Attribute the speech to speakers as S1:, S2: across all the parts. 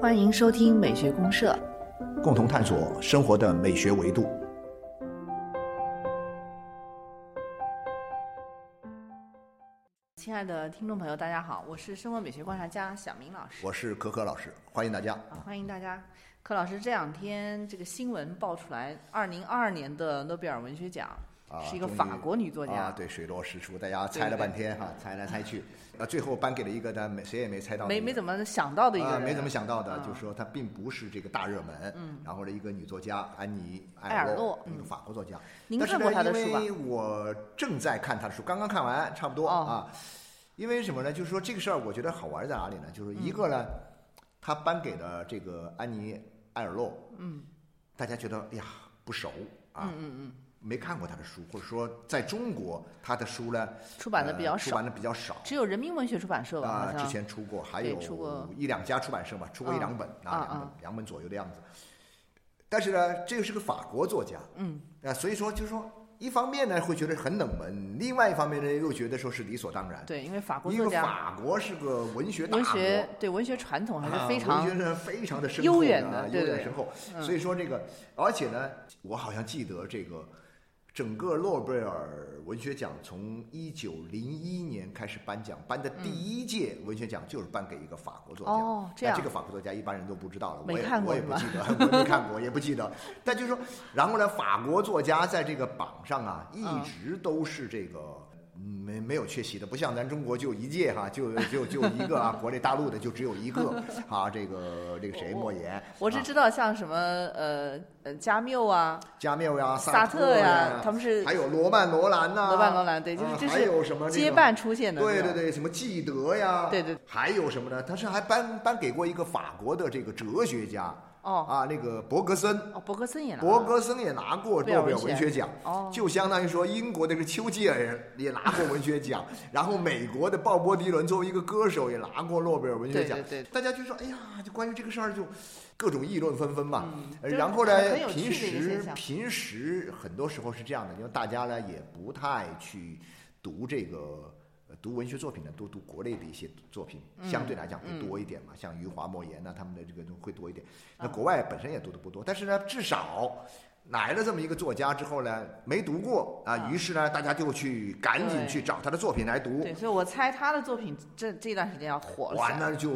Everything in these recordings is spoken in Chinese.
S1: 欢迎收听美学公社，
S2: 共同探索生活的美学维度。
S1: 亲爱的听众朋友，大家好，我是生活美学观察家小明老师。
S2: 我是可可老师，欢迎大家。
S1: 啊，欢迎大家。柯老师，这两天这个新闻爆出来，二零二二年的诺贝尔文学奖
S2: 啊，
S1: 是一个法国女作家。
S2: 啊，对，水落石出，大家猜了半天哈，猜来猜去，啊，最后颁给了一个但没谁也没猜到
S1: 没没怎么想到的一个
S2: 啊，没怎么想到的，
S1: 啊
S2: 就是说她并不是这个大热门，
S1: 嗯。
S2: 然后呢，一个女作家安妮
S1: 埃尔洛
S2: 洛，一个
S1: 嗯。
S2: 法国作家。
S1: 您看过她的书吧？
S2: 因为我正在看她的书，刚刚看完，差不多、
S1: 哦。
S2: 啊。因为什么呢？就是说这个事儿，我觉得好玩在哪里呢？就是一个呢，她颁给了这个安妮埃尔洛，
S1: 嗯。
S2: 大家觉得哎呀不熟啊，
S1: 嗯嗯嗯，
S2: 没看过他的书，或者说在中国他的书呢
S1: 出版的比较少。
S2: 呃出版，的比较少。
S1: 只有人民文学出版社吧，
S2: 啊、之前出过，还有
S1: 出过。
S2: 一两家出版社吧，出过一
S1: 啊
S2: 两本，
S1: 啊
S2: 两本
S1: 啊，
S2: 两本左右的样子。但是呢，这个是个法国作家，
S1: 嗯。
S2: 啊，所以说就是说，一方面呢会觉得很冷门，另外一方面呢又觉得说是理所当然。
S1: 对，因为法国
S2: 因为法国是个文学大
S1: 文
S2: 国，
S1: 学对文学传统还是
S2: 啊
S1: 非常
S2: 文学是非常的深
S1: 悠
S2: 厚的悠
S1: 远的
S2: 悠远深厚。
S1: 嗯
S2: 所以说这个，而且呢，我好像记得这个整个诺贝尔文学奖从一九零一年开始颁奖，颁的第一届文学奖就是颁给一个法国作家。
S1: 哦这样
S2: 那这个法国作家一般人都不知道了，我也我也不记得，我也没看过，也不记得。但就是说，然后呢，法国作家在这个榜上啊，一
S1: 嗯
S2: 直都是这个。嗯没没有缺席的，不像咱中国就一届哈，就就就一个啊，国内大陆的就只有一个 啊，这个这个谁莫言，啊
S1: 我是知道像什么呃呃加缪啊、
S2: 加缪呀、
S1: 萨
S2: 特
S1: 特呀
S2: 呀，，
S1: 他们是
S2: 还有罗曼罗兰呐、
S1: 罗曼罗兰，对，就是
S2: 啊
S1: 这
S2: 还有什么
S1: 接伴出现的，
S2: 对对，对，什么纪德呀，
S1: 对对，
S2: 还有什么呢？他是还颁颁给过一个法国的这个哲学家
S1: 哦
S2: 啊，那个伯格森，
S1: 哦，伯格森也拿
S2: 伯格森也拿过诺贝尔
S1: 文学
S2: 奖。
S1: 哦，
S2: 就相当于说，英国的这个丘吉尔也拿过文学奖，然后美国的鲍勃迪伦作为一个歌手也拿过诺贝尔文学奖。
S1: 对对对，
S2: 大家就说，哎呀，就关于这个事儿就各种议论纷纷嘛。然后呢平时平时很多时候是这样的，因为大家呢也不太去读这个。呃读文学作品呢，多读国内的一些作品，
S1: 嗯。
S2: 相对来讲会
S1: 嗯
S2: 多一点嘛，像余华、莫言呐、他们的这个会多一点。那
S1: 啊。
S2: 国外本身也读的不多，但是呢，至少来了这么一个作家之后呢，没读过啊，
S1: 啊。
S2: 于是呢，大家就去赶紧去找他的作品来读。
S1: 对，所以我猜他的作品这这段时间要火了。
S2: 完了就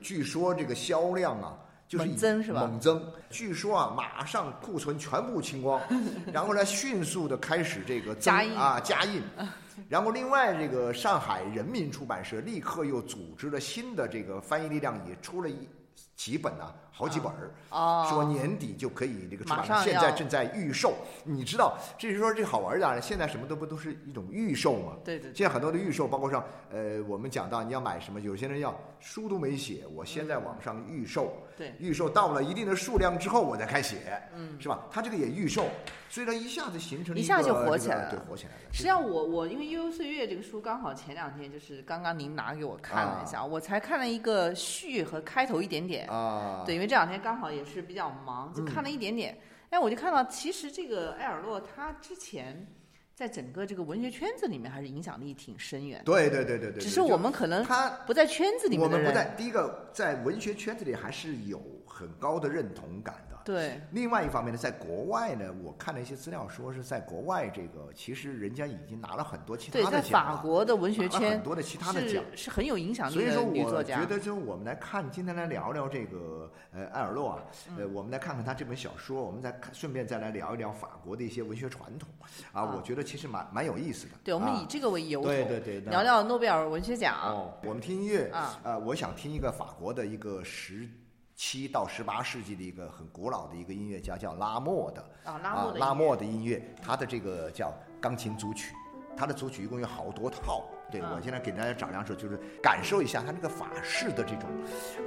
S2: 据说这个销量啊，就是
S1: 猛增是吧？
S2: 猛增，据说啊，马上库存全部清光，然后呢，迅速的开始这个增
S1: 加印。
S2: 啊加印，然后另外这个上海人民出版社立刻又组织了新的这个翻译力量，也出了一几本啊，好几本儿。
S1: 哦，
S2: 说年底就可以这个出版现在正在预售。你知道，这是说这好玩的啊，现在什么都不都是一种预售嘛？
S1: 对对对，
S2: 现在很多的预售，包括上呃，我们讲到你要买什么，有些人要书都没写，我先在网上预售，
S1: 对
S2: 预售到了一定的数量之后我再开写，
S1: 嗯，
S2: 是吧？他这个也预售，所以它一下子形成
S1: 一下就火起来了
S2: 对，火起来了。
S1: 实际上我我因为《悠悠岁月》这个书刚好前两天就是刚刚您拿给我看了一下，我才看了一个序和开头一点点。
S2: 啊，
S1: 对，因为这两天刚好也是比较忙，就看了一点点。哎，我就看到其实这个埃尔洛他之前在整个这个文学圈子里面还是影响力挺深远的，
S2: 对对对对对，
S1: 只是我们可能
S2: 他
S1: 不在圈子里面
S2: 我们不在。第一个在文学圈子里还是有很高的认同感的。
S1: 对，
S2: 另外一方面呢，在国外呢，我看了一些资料，说是在国外这个其实人家已经拿了很多其
S1: 对，在
S2: 他的奖了，
S1: 法国的文学圈
S2: 很多的其他的
S1: 是
S2: 奖。
S1: 是很有影响力的
S2: 所以说，我觉。得就我们来看，今天来聊聊这个呃艾尔洛啊，
S1: 嗯
S2: 呃，我们来看看他这本小说，我们再看顺便再来聊一聊法国的一些文学传统啊，
S1: 啊
S2: 我觉得其实蛮蛮有意思的。
S1: 对，我们
S2: 啊
S1: 以这个为由头，
S2: 对对对，
S1: 聊聊诺贝尔文学奖。
S2: 哦，我们听音乐
S1: 啊，
S2: 呃，我想听一个法国的一个十七到十八世纪的一个很古老的一个音乐家，叫拉莫的
S1: 啊，拉莫的
S2: 拉莫的音乐，他的这个叫钢琴组曲，他的组曲一共有好多套。对，
S1: 啊
S2: 我现在给大家找两首，就是感受一下他那个法式的这种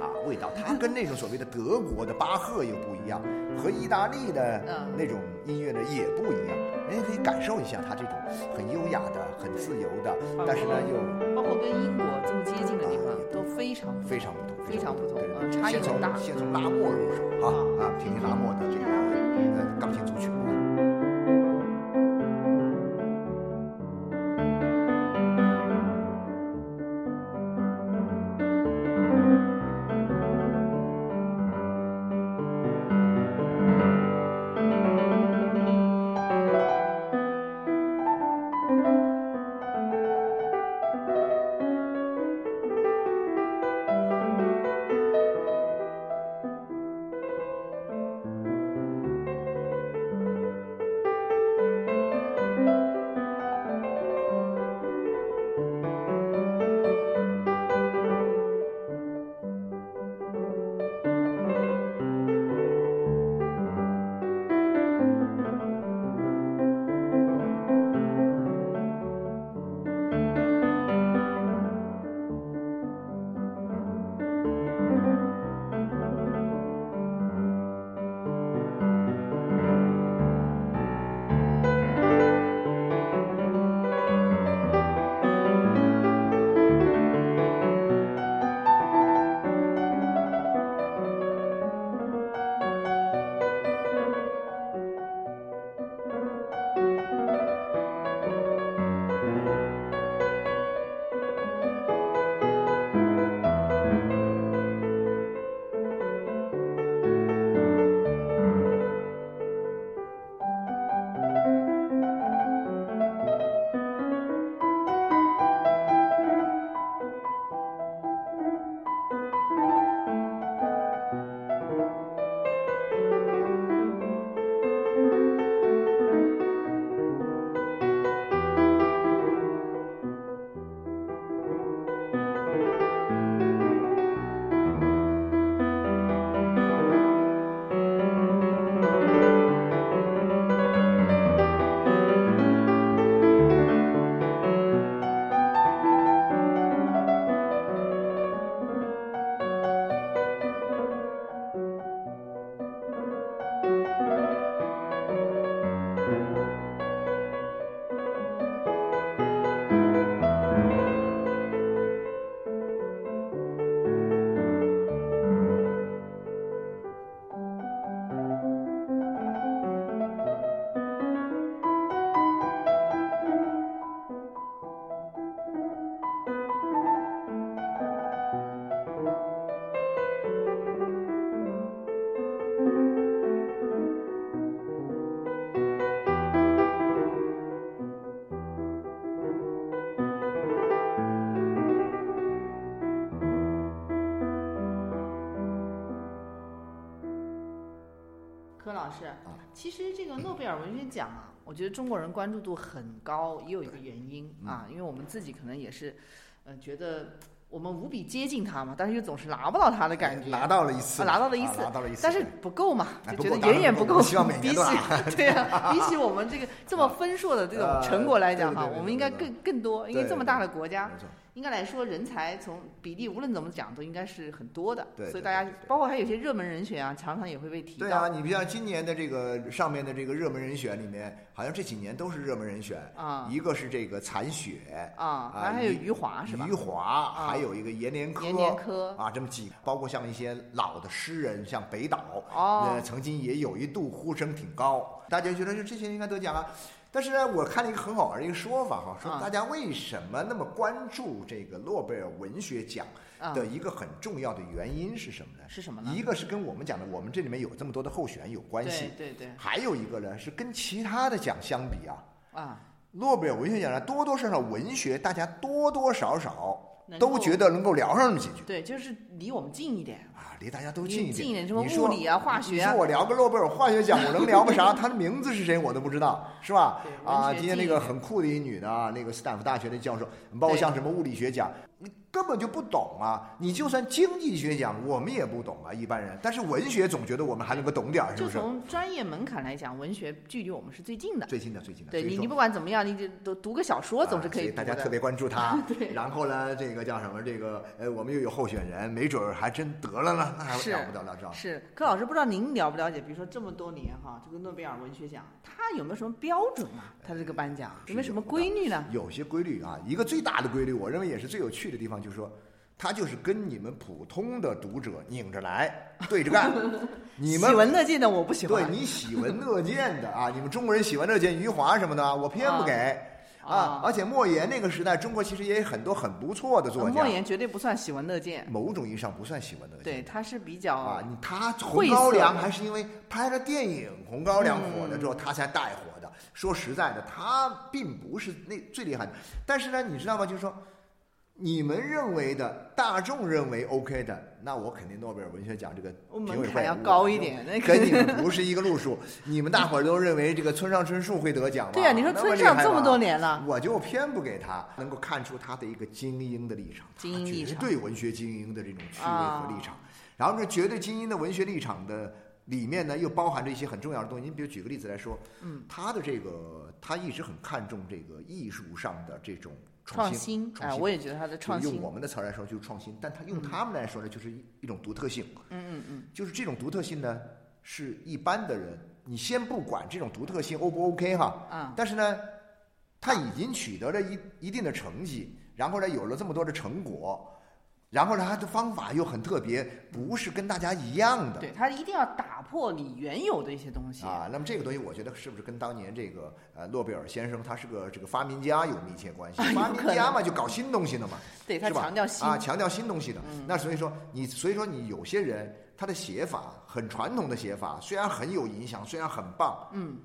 S2: 啊味道。它跟那种所谓的德国的巴赫又不一样，和意大利的
S1: 嗯
S2: 那种音乐呢也不一样。人家可以感受一下它这种很优雅的、很自由的，但是呢又
S1: 包括跟英国这么接近的地方都非常
S2: 非常不同，
S1: 非常不同
S2: 对
S1: 嗯差异
S2: 先从
S1: 很大
S2: 先从拉莫入手啊啊，听听拉莫的这个呃钢琴组曲。
S1: 其实这个诺贝尔文学奖啊，我觉得中国人关注度很高，也有一个原因啊，因为我们自己可能也是，呃，觉得我们无比接近他嘛，但是又总是拿不到他的感觉。
S2: 拿到了一次，
S1: 啊拿到了一次
S2: 啊拿到了一次，
S1: 但是不够嘛，
S2: 哎
S1: 就觉得远远。
S2: 不够希望每
S1: 比起
S2: 年
S1: 对呀，比起我们这个这么丰硕的这种
S2: 呃
S1: 成果来讲哈，我们应该更更多，因为这么大的国家，应该来说人才从比例无论怎么讲都应该是很多的，
S2: 对对
S1: 所以大家包括还有一些热门人选啊，常常也会被提到。
S2: 对啊，你比像今年的这个上面的这个热门人选里面，好像这几年都是热门人选，
S1: 啊
S2: 一个是这个残雪。
S1: 啊，
S2: 啊
S1: 还有
S2: 余
S1: 余华是吧？
S2: 余华，还有一个阎连科，
S1: 阎连科
S2: 啊，这么几，包括像一些老的诗人，像北岛，
S1: 哦
S2: 呃，曾经也有一度呼声挺高，大家觉得就这些人应该得奖啊。但是呢，我看了一个很好玩的一个说法哈，说
S1: 啊
S2: 大家为什么那么关注这个诺贝尔文学奖
S1: 啊
S2: 的一个很重要的原因是什么呢？
S1: 是什么呢？
S2: 一个是跟我们讲的，我们这里面有这么多的候选有关系，
S1: 对对对
S2: 还有一个呢是跟其他的奖相比啊，
S1: 啊，
S2: 诺贝尔文学奖呢多多少少文学大家多多少少都觉得能够聊上几句
S1: 对，就是离我们近一点。
S2: 啊，离大家都近一
S1: 近一点什么物理啊化学啊
S2: 你说我聊个诺贝尔化学奖，我能聊个啥？他的名字是谁我都不知道，是吧？啊，今天那个很酷的一女的啊，那个斯坦福大学的教授，包括像什么物理学奖，你根本就不懂啊！你就算经济学奖，我们也不懂啊，一般人。但是文学总觉得我们还能够懂点儿，是
S1: 就
S2: 不是？
S1: 从专业门槛来讲，文学距离我们是最近的。
S2: 最近的最近的，
S1: 对你，你不管怎么样，你就读读个小说总是
S2: 啊
S1: 可以
S2: 大家特别关注他。
S1: 对
S2: 然后呢，这个叫什么？这个呃，我们又有候选人，没准儿还真得了呢，那 还
S1: 是
S2: 了不得了，知？
S1: 是柯老师，不知道您了不了解？比如说这么多年哈，这个诺贝尔文学奖，它有没有什么标准啊？它这个颁奖有没有什么规律呢？
S2: 有些规律啊，一个最大的规律，我认为也是最有趣的地方，就是说，它就是跟你们普通的读者拧着来，对着干。你们
S1: 喜闻乐见的我不喜欢。
S2: 对你喜闻乐见的啊，你们中国人喜闻乐见余华什么的，我偏不给
S1: 啊
S2: 啊。而且莫言那个时代，中国其实也有很多很不错的作家
S1: 莫，言绝对不算喜闻乐见，
S2: 某种意义上不算喜闻乐见。
S1: 对，他是比较
S2: 啊，他红高粱还是因为拍了电影《红高粱》火了之后，他才带火的。说实在的，他并不是那最厉害的。但是呢，你知道吗？就是说，你们认为的，大众认为 OK 的，那我肯定诺贝尔文学奖这个评委会
S1: 门槛要高一点。那
S2: 跟
S1: 个
S2: 你们不是一个路数。你们大伙儿都认为这个村上春树会得奖吗？
S1: 对呀、你说村上这么多年了，
S2: 我就偏不给他，能够看出他的一个精英的立场，
S1: 精英立场
S2: 对文学精英的这种趣味和立场。然后这绝对精英的文学立场的里面呢，又包含着一些很重要的东西。你比如举个例子来说，
S1: 嗯，
S2: 他的这个他一直很看重这个艺术上的这种
S1: 创
S2: 新，
S1: 新，哎，我也觉得他的创新
S2: 用我，们的词儿来说就是创新，但他用他们来说呢，就是一一种独特性。
S1: 嗯嗯嗯，
S2: 就是这种独特性呢，是一般的人，你先不管这种独特性 O 不 OK 哈，
S1: 啊，
S2: 但是呢，他已经取得了一一定的成绩，然后呢，有了这么多的成果，然后呢，他的方法又很特别，不是跟大家一样的。
S1: 对他一定要打破你原有的一些东西，
S2: 啊，那么这个东西，我觉得是不是跟当年这个呃诺贝尔先生他是个这个发明家有密切关系？发明家嘛，就搞新东西的嘛，
S1: 对他
S2: 是吧
S1: 强调新，
S2: 啊，强调新东西的。
S1: 嗯
S2: 那所以说你，所以说你有些人他的写法很传统的写法，虽然很有影响，虽然很棒，
S1: 嗯，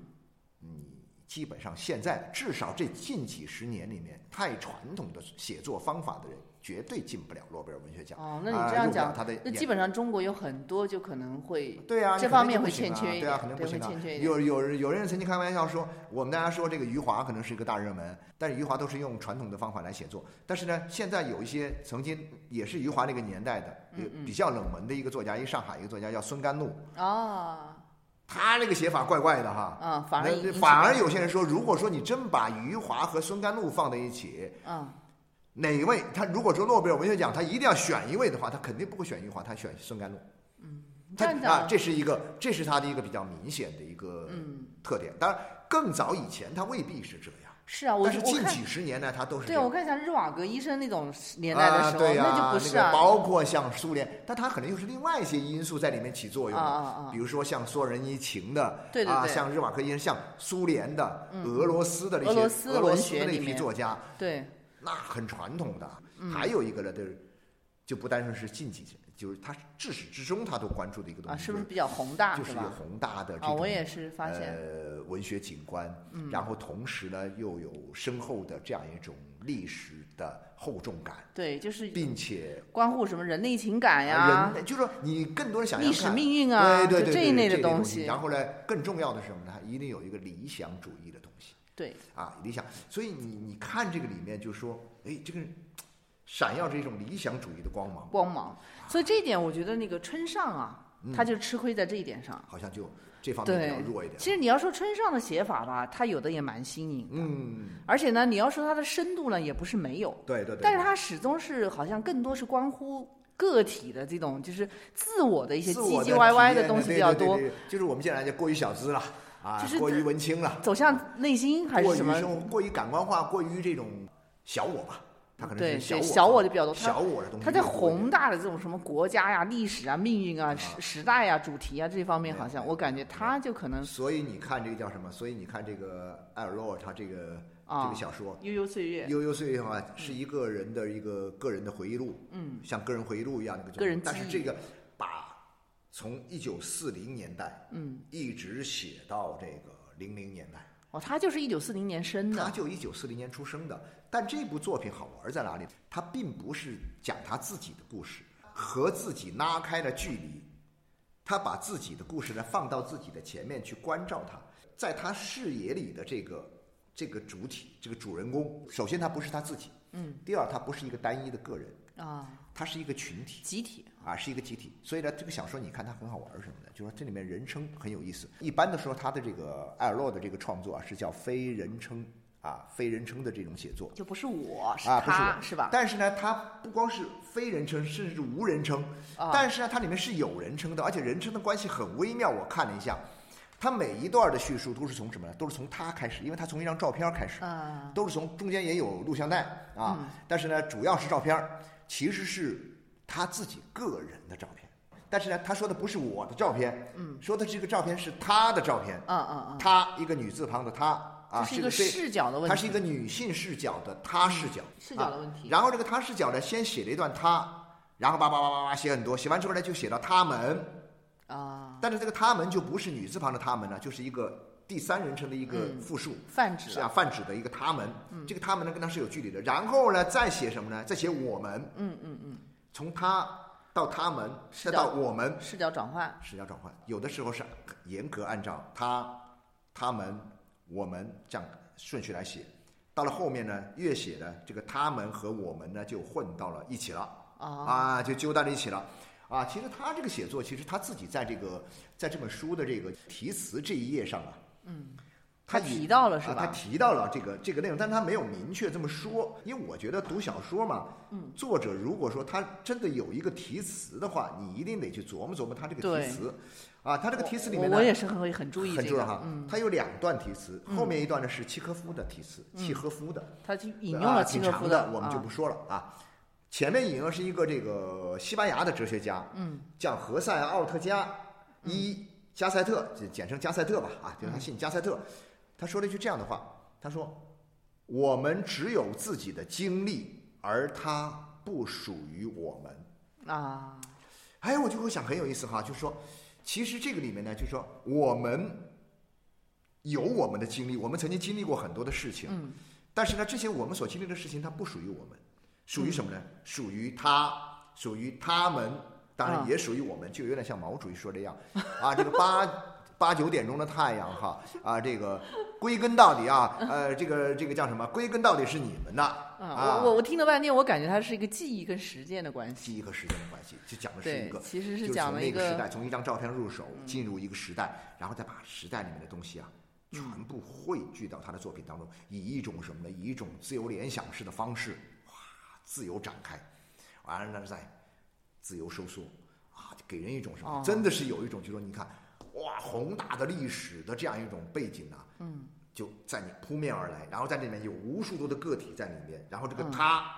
S2: 基本上现在至少这近几十年里面，太传统的写作方法的人，绝对进不了诺贝尔文学奖。
S1: 哦，那
S2: 啊
S1: 你这样讲，那基本上中国有很多就可能会
S2: 对啊，
S1: 这方面会欠缺一点对
S2: 肯定不行啊
S1: 会欠缺一。点
S2: 有有有人曾经开玩笑说，我们大家说这个余华可能是一个大热门，但是余华都是用传统的方法来写作。但是呢，现在有一些曾经也是余华那个年代的，比较冷门的一个作家，一个上海一个作家叫孙甘怒，
S1: 啊，
S2: 他那个写法怪怪的哈。
S1: 嗯，反而
S2: 反而有些人说，如果说你真把余华和孙甘露放在一起，
S1: 嗯，
S2: 哪一位他如果说诺贝尔文学奖他一定要选一位的话，他肯定不会选余华，他选孙甘怒。他
S1: 这样
S2: 啊，这是一个，这是他的一个比较明显的一个
S1: 嗯，
S2: 特点。当然，更早以前他未必是这样，
S1: 是啊，我
S2: 但是，近几十年来他都是
S1: 对，我
S2: 样。
S1: 看像日瓦格医生那种年代的
S2: 啊，
S1: 时候，那就不是啊，
S2: 那个包括像苏联，但他可能又是另外一些因素在里面起作用比如说像索人伊情的，啊，
S1: 对对对
S2: 像日瓦格医生，像苏联的、
S1: 嗯
S2: 俄罗斯的那些
S1: 俄罗斯
S2: 的那批作家，
S1: 对，
S2: 那很传统的。
S1: 嗯
S2: 还有一个呢，就是就不单纯是近几就是他至始至终他都关注的一个东
S1: 啊，
S2: 西，
S1: 是不是比较宏大
S2: 就是有？宏大的这
S1: 啊，
S2: 种
S1: 我也是发现，
S2: 呃文学景观，然后同时呢又有深厚的这样一种历史的厚重感，
S1: 对，就是
S2: 并且
S1: 关乎什么人类情感呀、
S2: 人就是说你更多的想象
S1: 历史命运啊，
S2: 对对对对
S1: 就这一类的
S2: 东
S1: 西。
S2: 然后呢，更重要的是什么呢？一定有一个理想主义的东西
S1: 对，
S2: 啊，理想。所以你你看这个里面，就是说，哎，这个闪耀着一种理想主义的光芒，
S1: 光芒。所以这一点，我觉得那个村上啊，
S2: 嗯
S1: 他就吃亏在这一点上。
S2: 好像就这方面比较弱一点。
S1: 其实你要说村上的写法吧，他有的也蛮新颖的，
S2: 嗯，
S1: 而且呢，你要说他的深度呢，也不是没有，
S2: 对对对。
S1: 但是他始终是好像更多是关乎个体的这种，就是自我的一些唧唧歪歪的东西比较多，
S2: 对对对对就是我们现在就过于小资了啊，
S1: 就是
S2: 过于文青了，
S1: 走向内心还是什么？
S2: 过于感官化，过于这种小我吧，他可能
S1: 对对，
S2: 是小我
S1: 小我的比较多。他
S2: 小我的东西
S1: 他在宏大的这种什么国家呀、历史啊、命运啊、时时代呀、主题啊这方面，好像我感觉他就可能
S2: 所以你看这个叫什么？所以你看这个艾尔洛尔他这个、
S1: 啊
S2: 这个小说
S1: 悠悠岁《月，
S2: 悠悠岁月》的话，是一个人的一个个人的回忆录，
S1: 嗯，
S2: 像个人回忆录一样的一个
S1: 个人
S2: 但是这个把从一九四零年代
S1: 嗯，
S2: 一直写到这个零零年代，
S1: 哦，他就是一九四零年生的，
S2: 他就一九四零年出生的。但这部作品好玩在哪里？他并不是讲他自己的故事，和自己拉开了距离。他把自己的故事呢放到自己的前面去关照他，在他视野里的这个这个主体，这个主人公，首先他不是他自己，
S1: 嗯，
S2: 第二他不是一个单一的个人，
S1: 啊，
S2: 他是一个群体。
S1: 集体，
S2: 啊，是一个集体，所以呢，这个小说你看它很好玩儿什么的，就是说这里面人称很有意思。一般的说，他的这个艾尔洛的这个创作啊，是叫非人称啊，非人称的这种写作
S1: 就不是我，是
S2: 啊，不是
S1: 他，
S2: 我
S1: 是吧？
S2: 但是呢，它不光是非人称，甚至是无人称，
S1: 啊，
S2: 但是呢，它里面是有人称的，而且人称的关系很微妙。我看了一下，它每一段的叙述都是从什么呢？都是从他开始，因为他从一张照片开始。
S1: 啊，
S2: 都是从中间也有录像带啊，
S1: 嗯
S2: 但是呢，主要是照片儿，其实是他自己个人的照片。但是呢，他说的不是我的照片，
S1: 嗯，
S2: 说的这个照片是他的照片，
S1: 嗯嗯嗯，
S2: 他一个女字旁的他啊，
S1: 这是一个
S2: 这
S1: 视角的问题，
S2: 它是一个女性视角的他视角，
S1: 视角的问题，
S2: 然后这个他视角呢，先写了一段他，然后叭叭叭叭叭写很多，写完之后呢，就写到他们，
S1: 啊，
S2: 但是这个他们就不是女字旁的他们了，就是一个第三人称的一个
S1: 嗯
S2: 复数。
S1: 泛指
S2: 是啊，泛指的一个他们，这个他们呢跟他是有距离的。然后呢，再写什么呢？再写我们，
S1: 嗯嗯嗯，
S2: 从他到他们，再到我们，
S1: 视角转换，
S2: 视角转换。有的时候是严格按照他、他们、我们这样顺序来写，到了后面呢，越写呢，这个他们和我们呢就混到了一起了
S1: 啊，
S2: 啊，就揪到了一起了。啊，其实他这个写作，其实他自己在这个在这本书的这个题词这一页上啊，
S1: 嗯，
S2: 他
S1: 他提到了是
S2: 吧，他？提到了这个这个内容，但他没有明确这么说，因为我觉得读小说嘛，
S1: 嗯，
S2: 作者如果说他真的有一个题词的话，你一定得去琢磨琢磨他这个题词，啊，他这个题词里面呢
S1: 我我也是很很注意这个
S2: 很注意哈，，
S1: 嗯，
S2: 他有两段题词，后面一段呢是契诃夫的题词，契诃夫的，
S1: 他就引
S2: 啊
S1: 用了契诃夫
S2: 挺长的，我们就
S1: 啊
S2: 不说了啊。前面引用是一个这个西班牙的哲学家，
S1: 嗯，
S2: 叫何塞奥特加伊加塞特，就简称加塞特吧，啊，就是他姓加塞特。他说了一句这样的话，他说：“我们只有自己的经历，而它不属于我们。
S1: 啊，”
S2: 哎，我就会想很有意思哈，就是说，其实这个里面呢，就是说我们有我们的经历，我们曾经经历过很多的事情，
S1: 嗯
S2: 但是呢，这些我们所经历的事情，它不属于我们，属于什么呢？属于他，属于他们，当然
S1: 啊
S2: 也属于我们，就有点像毛主席说这样啊，这个八八九点钟的太阳哈啊，这个归根到底啊，呃，这个这个叫什么？归根到底是你们的
S1: 啊，
S2: 啊
S1: 我我我听了半天，我感觉它是一个记忆跟实践的关系。
S2: 记忆和时间的关系，就讲的是一个，
S1: 其实
S2: 就是
S1: 讲了一
S2: 从那个时代，从一张照片入手，进入一个时代，然后再把时代里面的东西啊，全部汇聚到他的作品当中，以一种什么呢？以一种自由联想式的方式，哇，自由展开，完了呢再自由收缩，啊，就给人一种什么？
S1: 哦。
S2: 真的是有一种，就说你看，哇，宏大的历史的这样一种背景啊，
S1: 嗯，
S2: 就在你扑面而来，然后在里面有无数多的个体在里面，然后这个
S1: 嗯。
S2: 他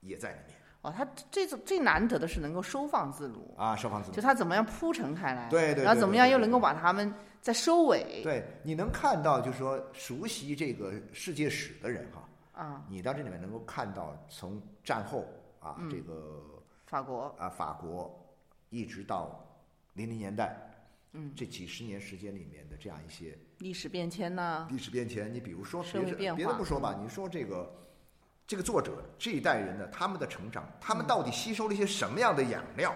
S2: 也在里面。
S1: 哦，他这种最难得的是能够收放自如，
S2: 啊，收放自如。
S1: 就。他怎么样铺陈开来，
S2: 对对
S1: 然后怎么样又能够把他们在收尾，
S2: 对，你能看到，就是说熟悉这个世界史的人哈，
S1: 啊，
S2: 你到这里面能够看到从战后啊，
S1: 嗯。
S2: 这个
S1: 法国，
S2: 啊法国一直到零零年代，嗯，这几十年时间里面的这样一些
S1: 历史变迁呐、
S2: 历史变迁，你比如说别的别的不说吧，你说这个这个作者这一代人的他们的成长，他们到底吸收了一些什么样的养料？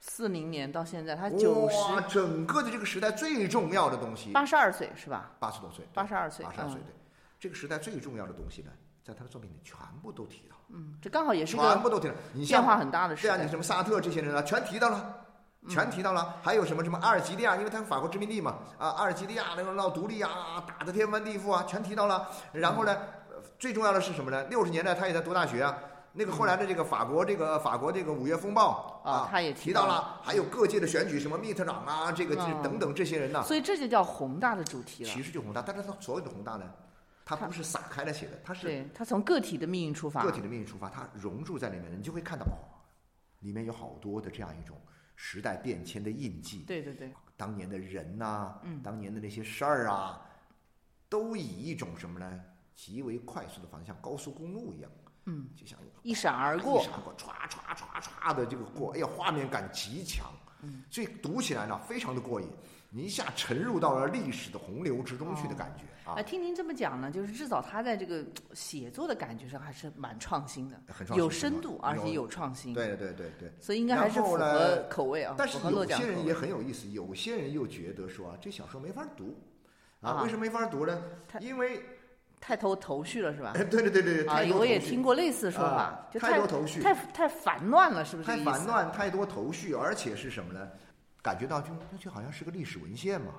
S1: 四零年到现在，他九
S2: 哇，
S1: 十
S2: 整个的这个时代最重要的东西，
S1: 八十二岁是吧？
S2: 八十多岁，
S1: 八十二岁，嗯
S2: 八十二岁对，这个时代最重要的东西呢，在他的作品里全部都提到，
S1: 嗯，这刚好也是
S2: 全部都提了。
S1: 变化很大的事
S2: 对啊，你。什么萨特这些人啊，全提到了，全提到了。还有什么什么阿尔及利亚，因为他是法国殖民地嘛，啊，阿尔及利亚那个闹独立啊，打得天翻地覆啊，全提到了。然后呢，呃最重要的是什么呢？六十年代他也在读大学啊。那个后来的这个法国这个法国这个五月风暴
S1: 啊他也
S2: 提
S1: 提到了
S2: 了，还有各界的选举，什么密特朗啊，这个等等这些人呐，
S1: 所以这就叫宏大的主题了。
S2: 其实就宏大，但是他所有的宏大呢，他不是撒开来写的，它是
S1: 对他从个体的命运出发，
S2: 个体的命运出发，它融入在里面，你就会看到哦，里面有好多的这样一种时代变迁的印记。
S1: 对对对，
S2: 当年的人呐、当年的那些事儿啊，都以一种什么呢？极为快速的方向，像高速公路一样，嗯，就像
S1: 一闪而过。
S2: 一闪而过，歘歘歘歘的这个过，哎呀，画面感极强，嗯，所以读起来呢非常的过瘾，你一下沉入到了历史的洪流之中去的感觉、啊
S1: 哎，，听您这么讲呢，就是至少他在这个呃写作的感觉上还是蛮创新的，
S2: 很创新
S1: 有深度，而且
S2: 有
S1: 有创新。，
S2: 对对对对。
S1: 所以应该还是符合口味啊，
S2: 但是有些人也很有意思，有些人又觉得说啊，这小说没法读，啊，
S1: 啊
S2: 为什么没法读呢？因为，
S1: 太头头绪了是吧？
S2: 对对对对对，
S1: 啊我也听过类似的说法
S2: 太多头绪
S1: 太太烦乱了，是不是
S2: 太？烦乱，太多头绪，而且是什么呢？感觉到就那就好像是个历史文献嘛，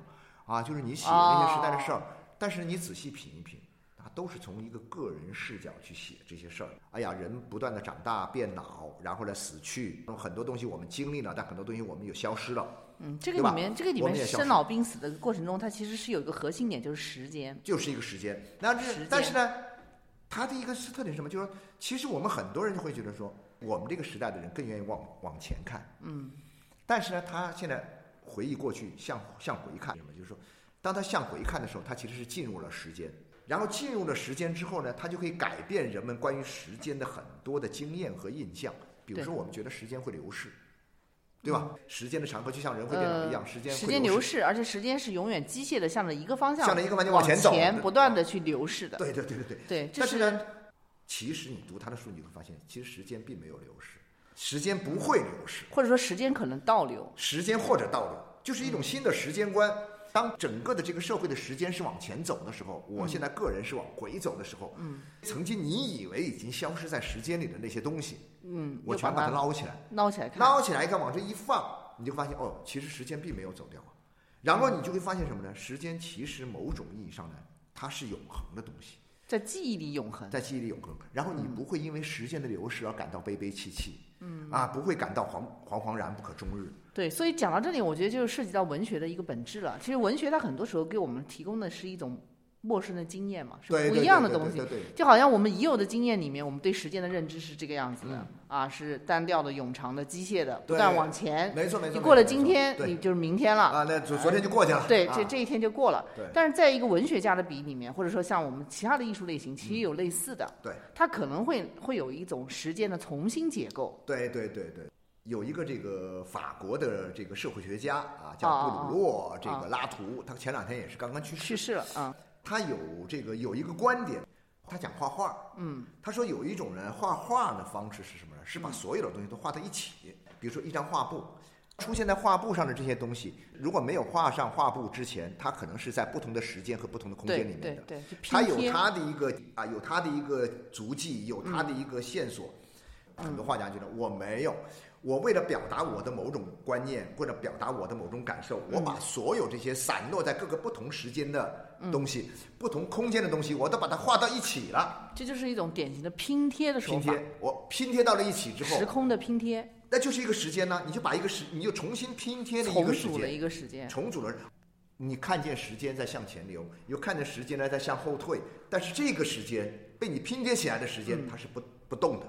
S2: 啊，就是你写那些时代的事儿，但是你仔细品一品，它都是从一个个人视角去写这些事儿。哎呀，人不断的长大变老，然后呢死去，很多东西我们经历了，但很多东西我们又消失了。
S1: 嗯，这个里面这个里面生老病死的过程中，它其实是有一个核心点，就是时间。
S2: 就是一个时间。那这但是呢，它的一个特点是什么？就是说，其实我们很多人就会觉得说，我们这个时代的人更愿意往往前看。嗯。但是呢，他现在回忆过去，向向回看什么？就是说，当他向回看的时候，他其实是进入了时间。然后进入了时间之后呢，他就可以改变人们关于时间的很多的经验和印象。比如说，我们觉得时间会流逝，对吧？时间的长河就像人会变老一样，时间
S1: 时。间流逝，而且时间是永远机械的向着一个方向，
S2: 向着一个方向
S1: 往
S2: 往前走
S1: 不断的去流逝的。
S2: 对对对对对。
S1: 对，这
S2: 但是呢，其实你读他的书，你会发现，其实时间并没有流逝，时间不会流逝，
S1: 或者说时间可能倒流。
S2: 时间或者倒流，就是一种新的时间观。当整个的这个社会的时间是往前走的时候，我现在个人是往回走的时候，嗯，曾经你以为已经消失在时间里的那些东西，
S1: 嗯，
S2: 我全把它捞起来，
S1: 捞起来看。
S2: 捞起来一看，往这一放，你就发现哦，其实时间并没有走掉啊。然后你就会发现什么呢？时间其实某种意义上呢，它是永恒的东西。
S1: 在记忆里永恒。
S2: 在记忆里永恒。然后你
S1: 嗯
S2: 不会因为时间的流逝而感到悲悲戚戚，嗯啊，不会感到惶惶惶然不可终日。
S1: 对，所以讲到这里，我觉得就涉及到文学的一个本质了。其实文学它很多时候给我们提供的是一种陌生的经验嘛，是不一样的东西。就好像我们已有的经验里面，我们对时间的认知是这个样子的、
S2: 嗯
S1: 啊，是单调的、永长的、机械的，不断往前。
S2: 没错没错。
S1: 你过了今天，
S2: 对
S1: 你就是明天了。
S2: 啊，那昨昨天就过去了。
S1: 对，
S2: 啊
S1: 这这一天就过了。
S2: 对
S1: 但是在一个文学家的笔里面，或者说像我们其他的艺术类型，其
S2: 嗯
S1: 实有类似的。
S2: 对
S1: 它可能会会有一种时间的重新结构。
S2: 对对对对。有一个这个法国的这个社会学家啊，叫
S1: 哦
S2: 布鲁诺，这
S1: 哦
S2: 个拉图，他前两天也是刚刚去世。
S1: 去世了啊，
S2: 他有这个有一个观点，他讲画画，
S1: 嗯，
S2: 他说有一种人画画的方式是什么呢？是把所有的东西都画在一起，比如说一张画布。出现在画布上的这些东西，如果没有画上画布之前，它可能是在不同的时间和不同的空间里面的。
S1: 对对，对
S2: 它有
S1: 拼贴。
S2: 它的一个啊，有它的一个足迹，有它的一个线索。很多画家觉得我没有，我为了表达我的某种观念，或者表达我的某种感受，我把所有这些散落在各个不同时间的东西、不同空间的东西，我都把它画到一起了，
S1: 这就是一种典型的拼贴的手法，
S2: 拼贴。我拼贴到了一起之后，
S1: 时空的拼贴，
S2: 那就是一个时间呢，你就把一个时，你就重新拼贴了一个时
S1: 组了
S2: 间，
S1: 一个时间。
S2: 重组了。你看见时间在向前流，又看见时间呢在向后退，但是这个时间被你拼接起来的时间，它是不不动的，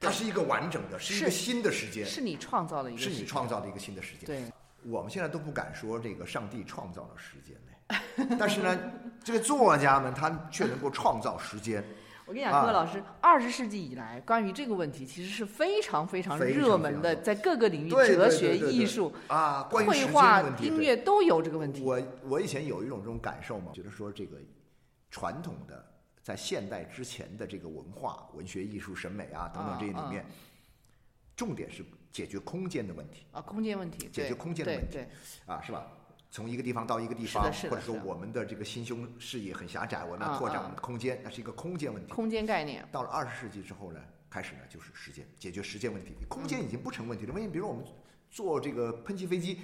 S2: 它是一个完整的，是一个新的时间，
S1: 是你创造了一个
S2: 是你创造的一个新的时间。
S1: 对，
S2: 我们现在都不敢说这个上帝创造了时间嘞，但是呢，这个作家们他却能够创造时间。
S1: 我跟你讲，
S2: 各
S1: 位老师，二十世纪以来，关于这个问题其实是非常非常热门的，在各个领域，哲学、艺术、
S2: 啊，
S1: 绘画音乐都有这个问题。
S2: 我我以前有一种这种感受嘛，觉得说这个传统的在现代之前的这个文化、文学、艺术、审美啊等等这些里面，重点是解决空间的问题
S1: 啊，空间问题，
S2: 解决空间的问题
S1: 对
S2: 啊，是吧？从一个地方到一个地方，或者说我们的这个心胸视野很狭窄，我们
S1: 啊
S2: 要拓展
S1: 啊
S2: 我们的空间，那是一个空间问，题。
S1: 空间概念，
S2: 到了二十世纪之后呢，开始呢就是时间，解决时间问题，空间已经不成问题了。因为比如我们坐这个喷气飞机，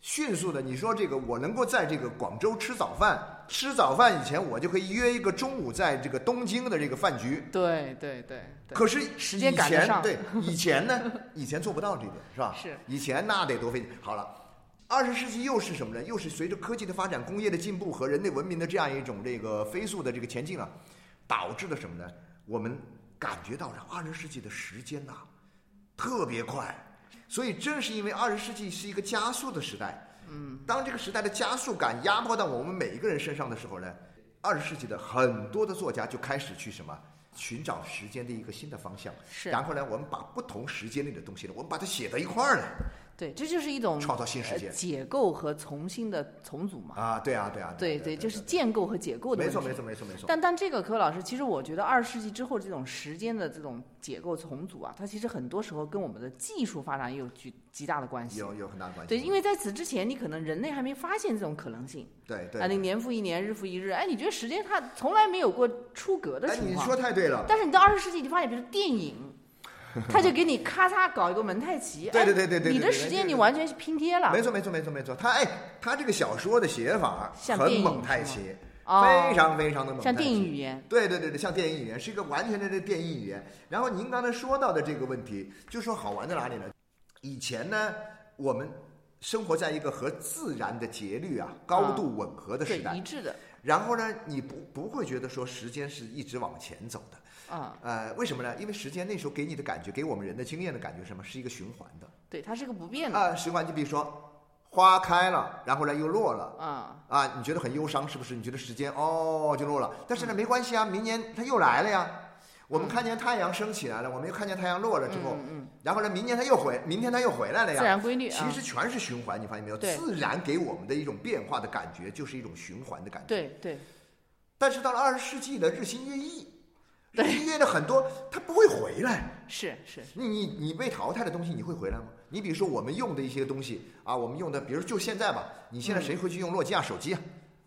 S2: 迅速的，你说这个我能够在这个广州吃早饭，吃早饭以前我就可以约一个中午在这个东京的这个饭局。
S1: 对对对对，
S2: 可是
S1: 时间
S2: 以
S1: 赶得上
S2: 前对 以前呢，以前做不到这一点，是吧？
S1: 是
S2: 以前那得多费劲。好了。二十世纪又是什么呢？又是随着科技的发展、工业的进步和人类文明的这样一种这个飞速的这个前进啊，导致了什么呢？我们感觉到这二十世纪的时间呐、特别快，所以正是因为二十世纪是一个加速的时代，嗯，当这个时代的加速感压迫到我们每一个人身上的时候呢，二十世纪的很多的作家就开始去什么？寻找时间的一个新的方向，
S1: 是。
S2: 然后呢，我们把不同时间内的东西呢，我们把它写到一块儿来，
S1: 对，这就是一种
S2: 创造新时间
S1: 呃解构和重新的重组嘛。
S2: 啊，对啊，对啊，
S1: 对
S2: 对，
S1: 就是建构和解构的问题。
S2: 没错，没错，没错，没错。
S1: 但但这个柯老师，其实我觉得二十世纪之后这种时间的这种解构重组啊，它其实很多时候跟我们的技术发展也有巨极大的关系。
S2: 有有很大的关系。
S1: 对，因为在此之前，你可能人类还没发现这种可能性
S2: 对对
S1: 啊，你年复一年，日复一日，哎，你觉得时间它从来没有过出格的
S2: 哎，
S1: 情况。
S2: 你说太对了。
S1: 但是你到二十世纪，你发现，比如电影，它就给你咔嚓搞一个蒙太奇，
S2: 对
S1: 哎
S2: 对对对对对
S1: 你的时间你完全是拼贴了
S2: 没，错，没错，没错，没错。他哎，他这个小说的写法很蒙太奇，
S1: 哦
S2: 非常非常的蒙太奇。
S1: 像电影语言，
S2: 对对对对，像电影语言是一个完全的这电影语言。然后您刚才说到的这个问题，就说好玩在哪里呢？以前呢，我们生活在一个和自然的节律啊高度吻合的时代，
S1: 对一致的
S2: 然后呢，你不不会觉得说时间是一直往前走的。
S1: 啊，
S2: 呃，为什么呢？因为时间那时候给你的感觉，给我们人的经验的感觉什么？是一个循环的
S1: 对，它是个不变的
S2: 啊，循环。就比如说花开了，然后呢又落了。
S1: 啊，
S2: 啊，你觉得很忧伤是不是？你觉得时间哦就落了，但是呢没关系啊，明年它又来了呀。我们看见太阳升起来了，我们又看见太阳落了之后，
S1: 嗯嗯，
S2: 然后呢明年它又回，明天它又回来了呀自。
S1: 然规律啊
S2: 其，实全是循环，你发现没有？
S1: 对
S2: 自然给我们的一种变化的感觉，就是一种循环的感觉。
S1: 对对
S2: 但是到了二十世纪的日新月异，日
S1: 对
S2: 新月异的很多它不会回来。
S1: 是是，
S2: 你你你被淘汰的东西，你会回来吗？你比如说我们用的一些东西啊，我们用的，比如就现在吧，你现在谁会去用诺基亚手机啊？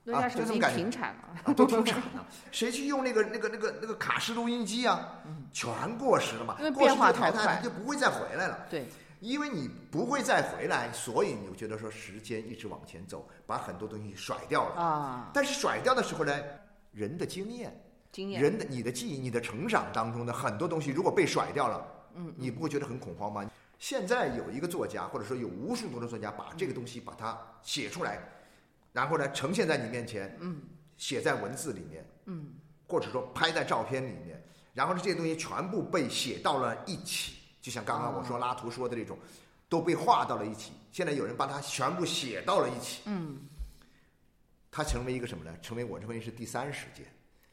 S1: 诺基亚手机
S2: 就这么感觉
S1: 停产了，
S2: 啊，都停产了。谁去用那个那个那个那个卡式录音机啊？全过时了嘛
S1: 因为，
S2: 过时
S1: 变化
S2: 就淘汰就不会再回来了。
S1: 对
S2: 因为你不会再回来，所以你就觉得说时间一直往前走，把很多东西甩掉了。
S1: 啊，
S2: 但是甩掉的时候呢，人的经验、
S1: 经验。
S2: 人的你的记忆、你的成长当中的很多东西，如果被甩掉了，嗯，你不会觉得很恐慌吗？现在有一个作家，或者说有无数多的作家，把这个东西把它写出来，然后呢呈现在你面前，嗯，写在文字里面，嗯，或者说拍在照片里面，然后这些东西全部被写到了一起，就像刚刚我说拉图说的这种，都被画到了一起。现在有人把它全部写到了一起，
S1: 嗯，
S2: 它成为一个什么呢？成为我认为是第三时间，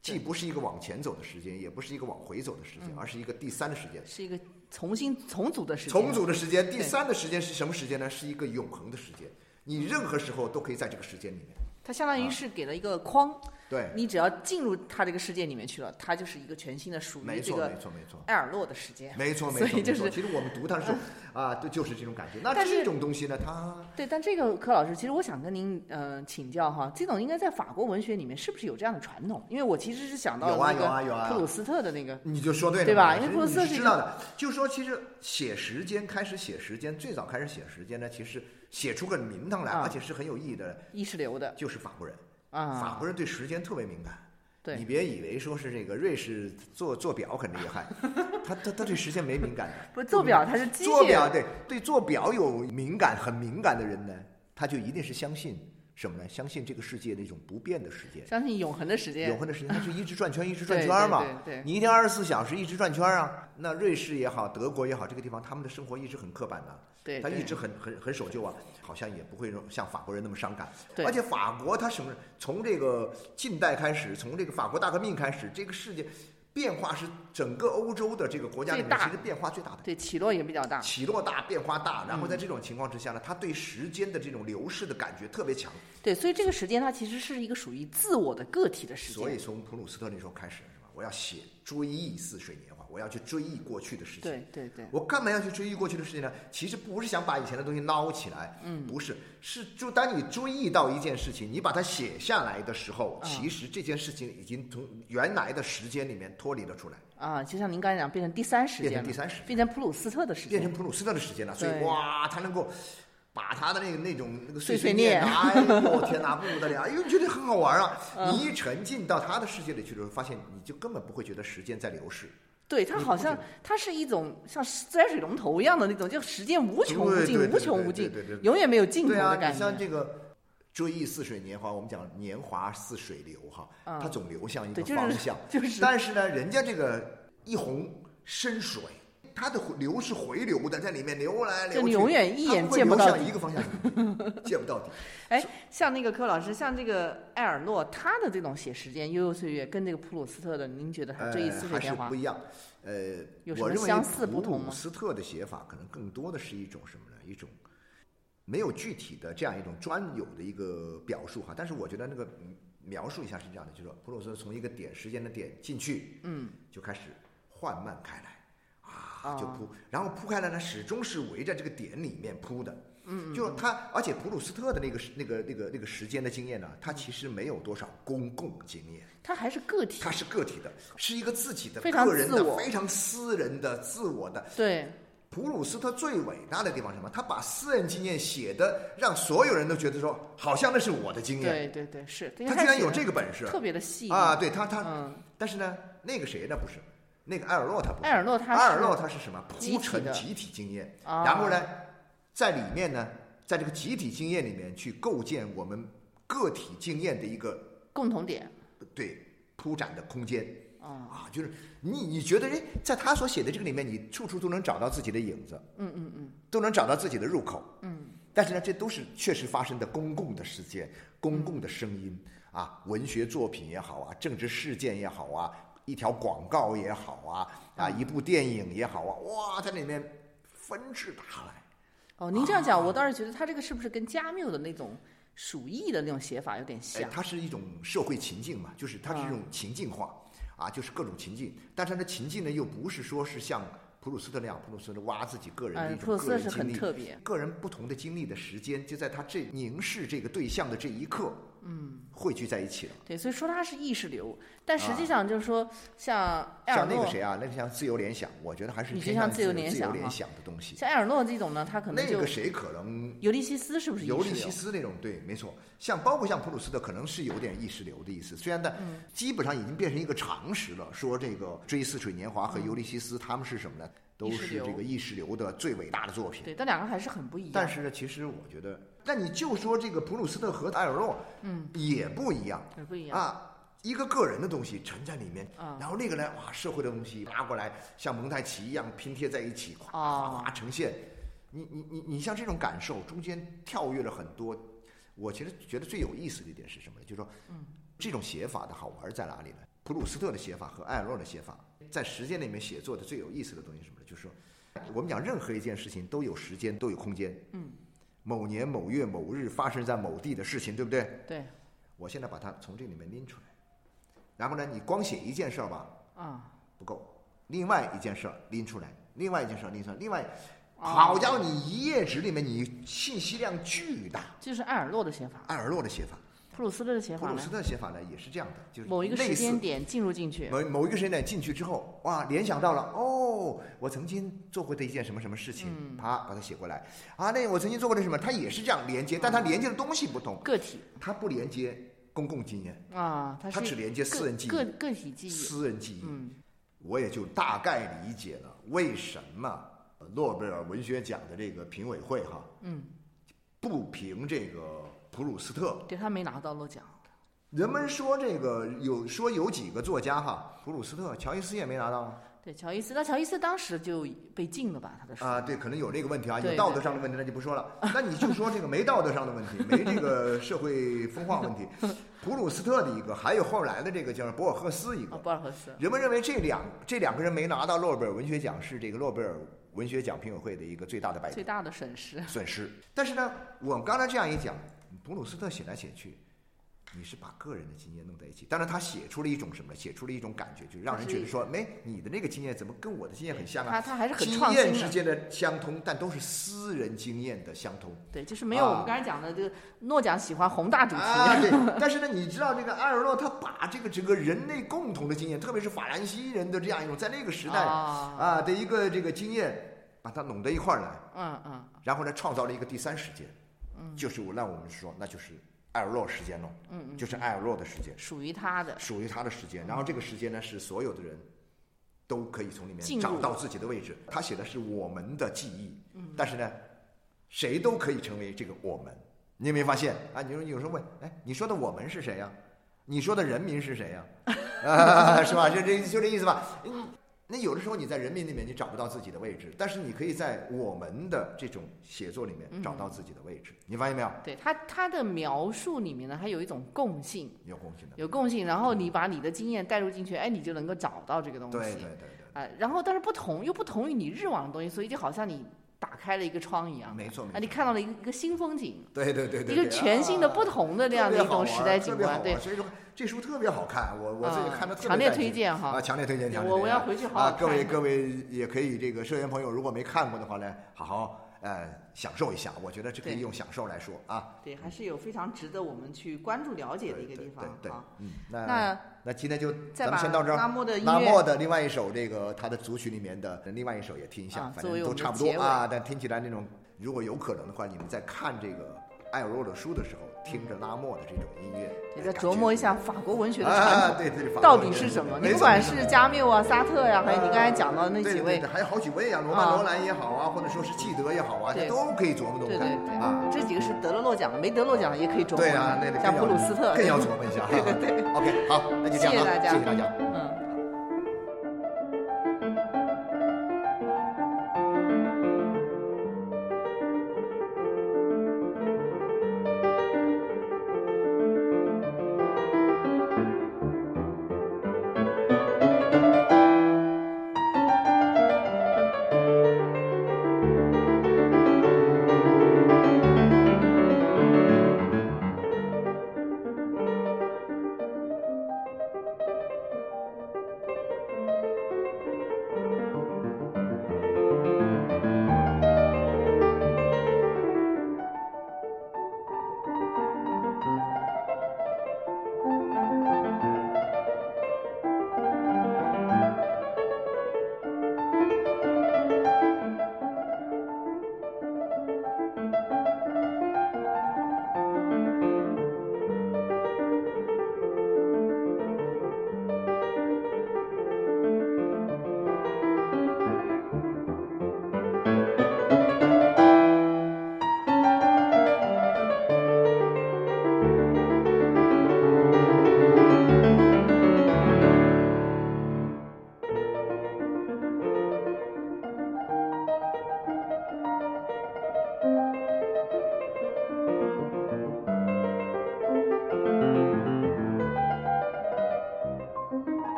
S2: 既不是一个往前走的时间，也不是一个往回走的时间，而是一个第三的时间。
S1: 是一个重新重组的时间，
S2: 重组的时间，第三的时间是什么时间呢？是一个永恒的时间，你任何时候都可以在这个时间里面。
S1: 它相当于是给了一个框，
S2: 对，
S1: 你只要进入他这个世界里面去了，他就是一个全新的属于
S2: 没错，
S1: 这个
S2: 没错，没错。
S1: 埃尔洛的时间。
S2: 没错，没错，
S1: 所以就是。
S2: 其实我们读它的时候啊，对，就是这种感觉。那这种东西呢，它
S1: 对，但这个柯老师，其实我想跟您呃请教哈，这种应该在法国文学里面是不是有这样的传统？因为我其实是想到
S2: 有啊
S1: 那
S2: 有啊有啊
S1: 个普鲁斯特的那个，
S2: 你就说对了，
S1: 对吧因为
S2: 其实你
S1: 布鲁斯特
S2: 是知道的，就说，其实写时间，开始写时间，最早开始写时间呢，其实写出个名堂来，
S1: 啊
S2: 而且是很有意义的，
S1: 意识流的
S2: 就是法国人。法
S1: 啊，
S2: 国人对时间特别敏感。
S1: 对
S2: 你别以为说是这个瑞士做做表很厉害，他他他对时间没敏感的。
S1: 不做表他是机械
S2: 做表对对做表有敏感很敏感的人呢，他就一定是相信什么呢？相信这个世界的一种不变的时间。
S1: 相信永恒的时间，
S2: 永恒的时间，它是一直转圈，一直转圈嘛。
S1: 对对对
S2: 你一天二十四小时一直转圈啊。那瑞士也好，德国也好，这个地方他们的生活一直很刻板的，
S1: 对，对
S2: 他一直很很很守旧啊，好像也不会像法国人那么伤感。
S1: 对
S2: 而且法国它什么？从这个近代开始，从这个法国大革命开始，这个世界变化是整个欧洲的这个国家里面其实变化最大的。
S1: 对，起落也比较大。
S2: 起落大，变化大，然后
S1: 嗯
S2: 在这种情况之下呢，他对时间的这种流逝的感觉特别强，
S1: 对，所以这个时间它其实是一个属于自我的个体的时间
S2: 所以。从普鲁斯特那时候开始是吧？我要写追忆似水年华，我要去追忆过去的事情。
S1: 对对对，
S2: 我干嘛要去追忆过去的事情呢？其实不是想把以前的东西捞起来，嗯，不是，是就当你追忆到一件事情，你把它写下来的时候，
S1: 嗯
S2: 其实这件事情已经从原来的时间里面脱离了出来，
S1: 啊，就像您刚才讲，变成第三时
S2: 变
S1: 间变，
S2: 成第三时间，
S1: 变成普鲁斯特的时间。
S2: 变成普鲁斯特的时间了。所以哇，他能够把他的那个那种那个
S1: 碎
S2: 碎
S1: 碎念
S2: 哎呦天哪，不得了！哎呦，觉得很好玩啊！
S1: 嗯
S2: 你一沉浸到他的世界里去的时候，发现你就根本不会觉得时间在流逝。
S1: 对，它好像它是一种像自来水龙头一样的那种，就时间无穷无尽，无穷无尽永远没有尽头感
S2: 你像。这个追忆似水年华，我们讲年华似水流哈，
S1: 嗯
S2: 它总流向一个方向。
S1: 就是
S2: 但是呢，人家这个一泓深水，它的流是回流的，在里面流来流去，
S1: 就你永远一眼见不到
S2: 一个方向，见不到底。
S1: 哎，像那个柯老师，像这个埃尔诺，他的这种写时间悠悠岁月，跟这个普鲁斯特的，您觉得他这一
S2: 次还
S1: 年华
S2: 是不一样。呃，
S1: 有什
S2: 我认为
S1: 么相似不
S2: 普
S1: 同吗
S2: 鲁斯特的写法可能更多的是一种什么呢？一种没有具体的这样一种专有的一个表述哈，但是我觉得那个嗯描述一下是这样的，就是说普鲁斯特从一个点时间的点进去，
S1: 嗯，
S2: 就开始缓慢开来，就铺，然后铺开来呢，始终是围着这个点里面铺的。嗯，就他，而且普鲁斯特的那个那个那个那个时间的经验呢，他其实没有多少公共经验。
S1: 他还是个体
S2: 他，是个体的，是一个自己的个人的、非常私人的、自我的。
S1: 对
S2: 普鲁斯特最伟大的地方是什么？他把私人经验写的让所有人都觉得说，好像那是我的经验。
S1: 对对对，是，
S2: 他居然有这个本事
S1: 特别的细
S2: 啊！对他他，
S1: 嗯，
S2: 但是呢，那个谁呢？不是，那个埃尔洛他不是。
S1: 埃尔诺他是
S2: 埃尔洛他是什么？铺陈集体经验，
S1: 啊
S2: 然后呢，在里面呢，在这个集体经验里面去构建我们个体经验的一个
S1: 共同点
S2: 对铺展的空间。
S1: 啊，
S2: 啊，就是你你觉得哎，在他所写的这个里面，你处处都能找到自己的影子，
S1: 嗯嗯嗯
S2: 都能找到自己的入口。
S1: 嗯，
S2: 但是呢，这都是确实发生的公共的事件、公共的声音啊，文学作品也好啊，政治事件也好啊，一条广告也好啊，啊，一部电影也好啊，哇，在里面纷至沓来。
S1: 哦，您这样讲，我倒是觉得他这个是不是跟加缪的那种鼠疫的那种写法有点
S2: 哎
S1: 像，？
S2: 它是一种社会情境嘛，就是它是一种情境化，啊，就是各种情境，但是它的情境呢，又不是说是像普鲁斯特那样，普鲁斯特挖自己个人的
S1: 嗯，
S2: 一种个人经历，
S1: 很特别，
S2: 个人不同的经历的时间，就在他这凝视这个对象的这一刻，嗯，汇聚在一起了。
S1: 对，所以说它是意识流，但实际上就是说，像埃尔
S2: 像那
S1: 诺，
S2: 个谁啊，那个像自由联想，我觉得还是
S1: 你
S2: 向
S1: 像自由
S2: 联
S1: 联想哈
S2: 联想的东西。
S1: 像埃尔诺这种呢，他可能就
S2: 那个谁可能
S1: 尤利西斯是不是意
S2: 尤利西斯那种，对，没错。像包括像普鲁斯特，可能是有点意识流的意思。虽然呢，
S1: 嗯
S2: 基本上已经变成一个常识了，说这个《追似水年华》和尤利西斯他们是什么呢？都
S1: 意识流
S2: 是这个意识流的最伟大的作品。
S1: 对，但两个还是很不一样。
S2: 但是呢，其实我觉得，那你就说这个普鲁斯特和埃尔洛，
S1: 嗯，
S2: 也不一样
S1: 也不一样。
S2: 啊。一个个人的东西沉在里面，
S1: 啊
S2: 然后那个呢，哇，社会的东西拉过来，像蒙太奇一样拼贴在一起，咵
S1: 哦
S2: 咵咵呈现。你你你你像这种感受，中间跳跃了很多。我其实觉得最有意思的一点是什么呢？就是说，
S1: 嗯，
S2: 这种写法的好玩在哪里呢？普鲁斯特的写法和埃尔洛的写法，在时间里面写作的最有意思的东西是什么呢？就是说，我们讲任何一件事情都有时间，都有空间。
S1: 嗯，
S2: 某年某月某日发生在某地的事情，对不对？
S1: 对，
S2: 我现在把它从这里面拎出来，然后呢，你光写一件事儿吧
S1: 啊，
S2: 不够，另外一件事儿拎出来，另外一件事儿拎出来，另外，
S1: 哦
S2: 好家伙，你一页纸里面你信息量巨大。
S1: 这是艾尔洛的写法。
S2: 艾尔洛的写法，
S1: 普鲁斯特的写法呢？
S2: 普鲁斯？特写法呢也是这样的，就是
S1: 某一个时间点进入进去，
S2: 某某一个时间点进去之后，哇，联想到了哦，我曾经做过的一件什么什么事情，
S1: 嗯。
S2: 啪把它写过来。啊，那我曾经做过的什么，它也是这样连接，但它连接的东西不同，
S1: 个体。
S2: 它不连接公共经验，
S1: 啊，它
S2: 它只连接私人记忆
S1: 个个体记忆。
S2: 私人记忆，
S1: 嗯，
S2: 我也就大概理解了为什么诺贝尔文学奖的这个评委会哈，
S1: 嗯，
S2: 不评这个普鲁斯特，
S1: 对他没拿到诺奖。
S2: 人们说这个有说有几个作家哈，普鲁斯特、乔伊斯也没拿到啊。
S1: 对，乔伊斯，那乔伊斯当时就被禁了吧？他的书
S2: 啊，对，可能有这个问题啊，
S1: 对
S2: 有道德上的问题那就不说了。那你就说这个没道德上的问题，没这个社会风化问题。普鲁斯特的一个，还有后来的这个叫博尔赫斯一
S1: 啊，
S2: 个，
S1: 博尔赫斯，
S2: 人们认为这两这两个人没拿到诺贝尔文学奖是这个诺贝尔文学奖评委会的一个最大的败
S1: 最大的损失。
S2: 损失。但是呢，我们刚才这样一讲，普鲁斯特写来写去，你是把个人的经验弄在一起。当然，他写出了一种什么？写出了一种感觉，就让人觉得说，没你的那个经验怎么跟我的经验很像啊？
S1: 他他还是很
S2: 经
S1: 创新的，
S2: 验之间的相通，但都是私人经验的相通。
S1: 对，就是没有我
S2: 啊
S1: 们刚才讲的这个诺奖喜欢宏大主题，
S2: 啊，对。但是呢，你知道这个埃尔诺他把这个整个人类共同的经验，特别是法兰西人的这样一种在那个时代
S1: 啊，
S2: 啊的一个这个经验，把它拢在一块儿来。
S1: 嗯嗯，
S2: 然后呢，创造了一个第三时间，嗯，就是我让我们说，那就是艾尔洛时间喽，
S1: 嗯嗯，
S2: 就是艾尔洛的时间，
S1: 属于他的，
S2: 属于他的时间。然后这个时间呢，是所有的人都可以从里面找到自己的位置。他写的是我们的记忆，嗯，但是呢，谁都可以成为这个我们。你有没有发现啊？你说有时候问，哎，你说的我们是谁呀、你说的人民是谁呀、啊？是吧？就这就这意思吧。嗯那有的时候你在人民里面你找不到自己的位置，但是你可以在我们的这种写作里面找到自己的位置。你发现没有？
S1: 对他他的描述里面呢，它有一种共性，
S2: 有共性的。
S1: 有共性，然后你把你的经验带入进去，哎，你就能够找到这个东西。
S2: 对对对对，
S1: 哎，然后但是不同又不同于你日网的东西，所以就好像你打开了一个窗一样，啊，
S2: 没错没错。
S1: 你看到了一个一个新风景，
S2: 对对对对，
S1: 一个全新的、
S2: 啊
S1: 不同的那样的一种时代景观，对，
S2: 所以说这书特别好看，我我自己看的特别
S1: 强烈推荐哈。
S2: 啊，强烈推荐，强烈推荐。
S1: 我我要回去好好
S2: 啊，各位各位也可以这个社员朋友，如果没看过的话呢，好好呃享受一下，我觉得这可以用享受来说啊，
S1: 对，还是有非常值得我们去关注了解的一个地方
S2: 对对对
S1: 啊。
S2: 嗯，那
S1: 那
S2: 那今天就咱们先到这儿。
S1: 拉莫的
S2: 拉莫的另外一首这个他的组曲里面的另外一首也听一下，反正都差不多啊。但听起来那种，如果有可能的话，你们再看这个艾尔洛的书的时候，听着拉莫的这种音乐，
S1: 也在
S2: 哎感觉
S1: 琢磨一下法国文学的
S2: 啊
S1: 传统
S2: 对对，
S1: 到底是什么。你不管是加缪啊、萨特呀，还有你刚才讲到的那几位
S2: 对对对，还有好几位啊，罗曼·罗兰也好啊，或者说是纪德也好啊，这都可以琢磨琢磨
S1: 对对
S2: 看啊。
S1: 对，这几个是得了诺奖的，没得诺奖的也可以琢磨。
S2: 对啊，那个
S1: 像普鲁斯特，
S2: 更要琢磨一下。
S1: 对对对。
S2: OK，好，那就这样啊，
S1: 谢谢大家
S2: 谢谢大家。